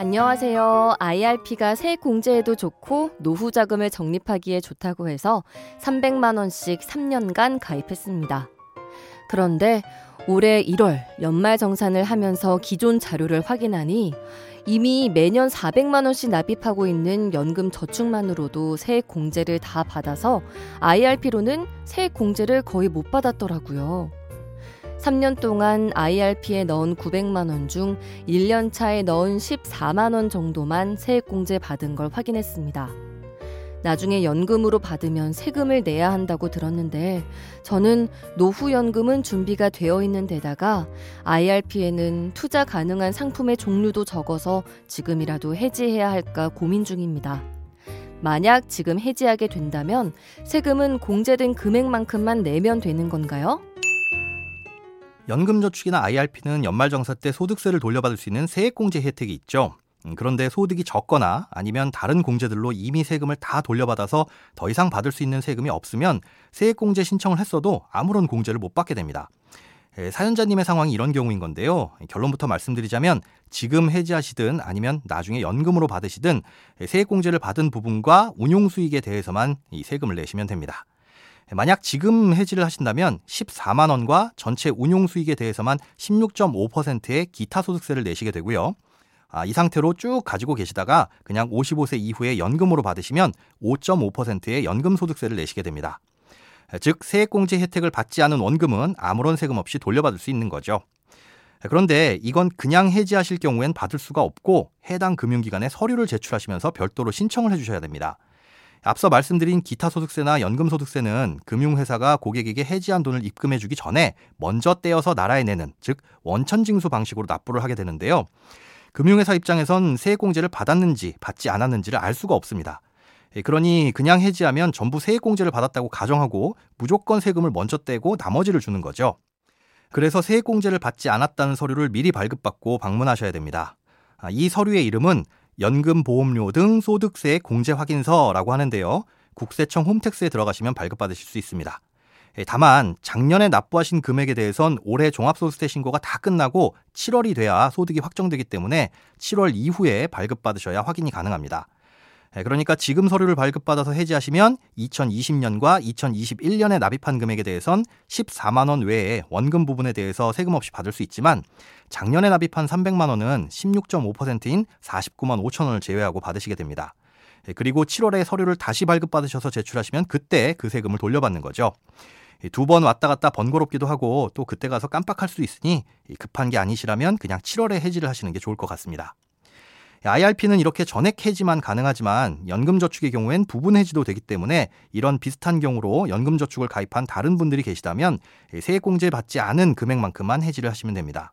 안녕하세요. IRP가 세액 공제에도 좋고 노후 자금을 적립하기에 좋다고 해서 300만 원씩 3년간 가입했습니다. 그런데 올해 1월 연말 정산을 하면서 기존 자료를 확인하니 이미 매년 400만 원씩 납입하고 있는 연금 저축만으로도 세액 공제를 다 받아서 IRP로는 세액 공제를 거의 못 받았더라고요. 3년 동안 IRP에 넣은 900만 원 중 1년 차에 넣은 14만 원 정도만 세액 공제 받은 걸 확인했습니다. 나중에 연금으로 받으면 세금을 내야 한다고 들었는데 저는 노후연금은 준비가 되어 있는 데다가 IRP에는 투자 가능한 상품의 종류도 적어서 지금이라도 해지해야 할까 고민 중입니다. 만약 지금 해지하게 된다면 세금은 공제된 금액만큼만 내면 되는 건가요? 연금저축이나 IRP는 연말정산 때 소득세를 돌려받을 수 있는 세액공제 혜택이 있죠. 음, 그런데 소득이 적거나 아니면 다른 공제들로 이미 세금을 다 돌려받아서 더 이상 받을 수 있는 세금이 없으면 세액공제 신청을 했어도 아무런 공제를 못 받게 됩니다. 사연자님의 상황이 이런 경우인 건데요. 결론부터 말씀드리자면 지금 해지하시든 아니면 나중에 연금으로 받으시든 세액공제를 받은 부분과 운용 수익에 대해서만 이 세금을 내시면 됩니다. 만약 지금 해지를 하신다면 14만 원과 전체 운용 수익에 대해서만 16.5%의 기타 소득세를 내시게 되고요. 아, 이 상태로 쭉 가지고 계시다가 그냥 55세 이후에 연금으로 받으시면 5.5%의 연금 소득세를 내시게 됩니다. 즉 세액공제 혜택을 받지 않은 원금은 아무런 세금 없이 돌려받을 수 있는 거죠. 그런데 이건 그냥 해지하실 경우엔 받을 수가 없고 해당 금융기관에 서류를 제출하시면서 별도로 신청을 해주셔야 됩니다. 앞서 말씀드린 기타 소득세나 연금 소득세는 금융회사가 고객에게 해지한 돈을 입금해 주기 전에 먼저 떼어서 나라에 내는 즉 원천징수 방식으로 납부를 하게 되는데요. 금융회사 입장에선 세액공제를 받았는지 받지 않았는지를 알 수가 없습니다. 예, 그러니 그냥 해지하면 전부 세액공제를 받았다고 가정하고 무조건 세금을 먼저 떼고 나머지를 주는 거죠. 그래서 세액공제를 받지 않았다는 서류를 미리 발급받고 방문하셔야 됩니다. 아, 이 서류의 이름은 연금보험료 등 소득세 공제 확인서라고 하는데요. 국세청 홈택스에 들어가시면 발급받으실 수 있습니다. 예, 다만 작년에 납부하신 금액에 대해선 올해 종합소득세 신고가 다 끝나고 7월이 돼야 소득이 확정되기 때문에 7월 이후에 발급받으셔야 확인이 가능합니다. 예, 그러니까 지금 서류를 발급받아서 해지하시면 2020년과 2021년에 납입한 금액에 대해선 14만 원 외에 원금 부분에 대해서 세금 없이 받을 수 있지만 작년에 납입한 300만 원은 16.5%인 49만 5천 원을 제외하고 받으시게 됩니다. 예, 그리고 7월에 서류를 다시 발급받으셔서 제출하시면 그때 그 세금을 돌려받는 거죠. 두 번 왔다 갔다 번거롭기도 하고 또 그때 가서 깜빡할 수 있으니 급한 게 아니시라면 그냥 7월에 해지를 하시는 게 좋을 것 같습니다. IRP는 이렇게 전액 해지만 가능하지만 연금저축의 경우엔 부분 해지도 되기 때문에 이런 비슷한 경우로 연금저축을 가입한 다른 분들이 계시다면 세액공제 받지 않은 금액만큼만 해지를 하시면 됩니다.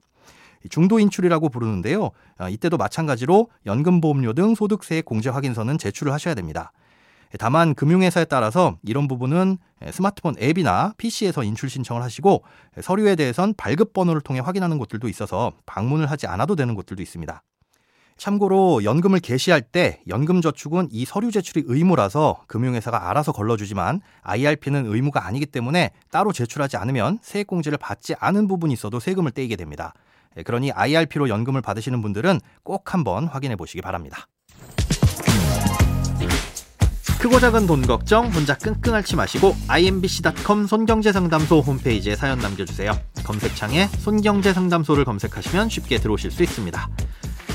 중도 인출이라고 부르는데요. 아, 이때도 마찬가지로 연금보험료 등 소득세 공제 확인서는 제출을 하셔야 됩니다. 다만 금융회사에 따라서 이런 부분은 스마트폰 앱이나 PC에서 인출 신청을 하시고 서류에 대해선 발급 번호를 통해 확인하는 곳들도 있어서 방문을 하지 않아도 되는 곳들도 있습니다. 참고로 연금을 개시할 때 연금저축은 이 서류 제출이 의무라서 금융회사가 알아서 걸러주지만 IRP는 의무가 아니기 때문에 따로 제출하지 않으면 세액공제를 받지 않은 부분이 있어도 세금을 떼이게 됩니다. 예, 그러니 IRP로 연금을 받으시는 분들은 꼭 한번 확인해 보시기 바랍니다. 크고 작은 돈 걱정 혼자 끙끙 앓지 마시고 imbc.com 손경제상담소 홈페이지에 사연 남겨주세요. 검색창에 손경제상담소를 검색하시면 쉽게 들어오실 수 있습니다.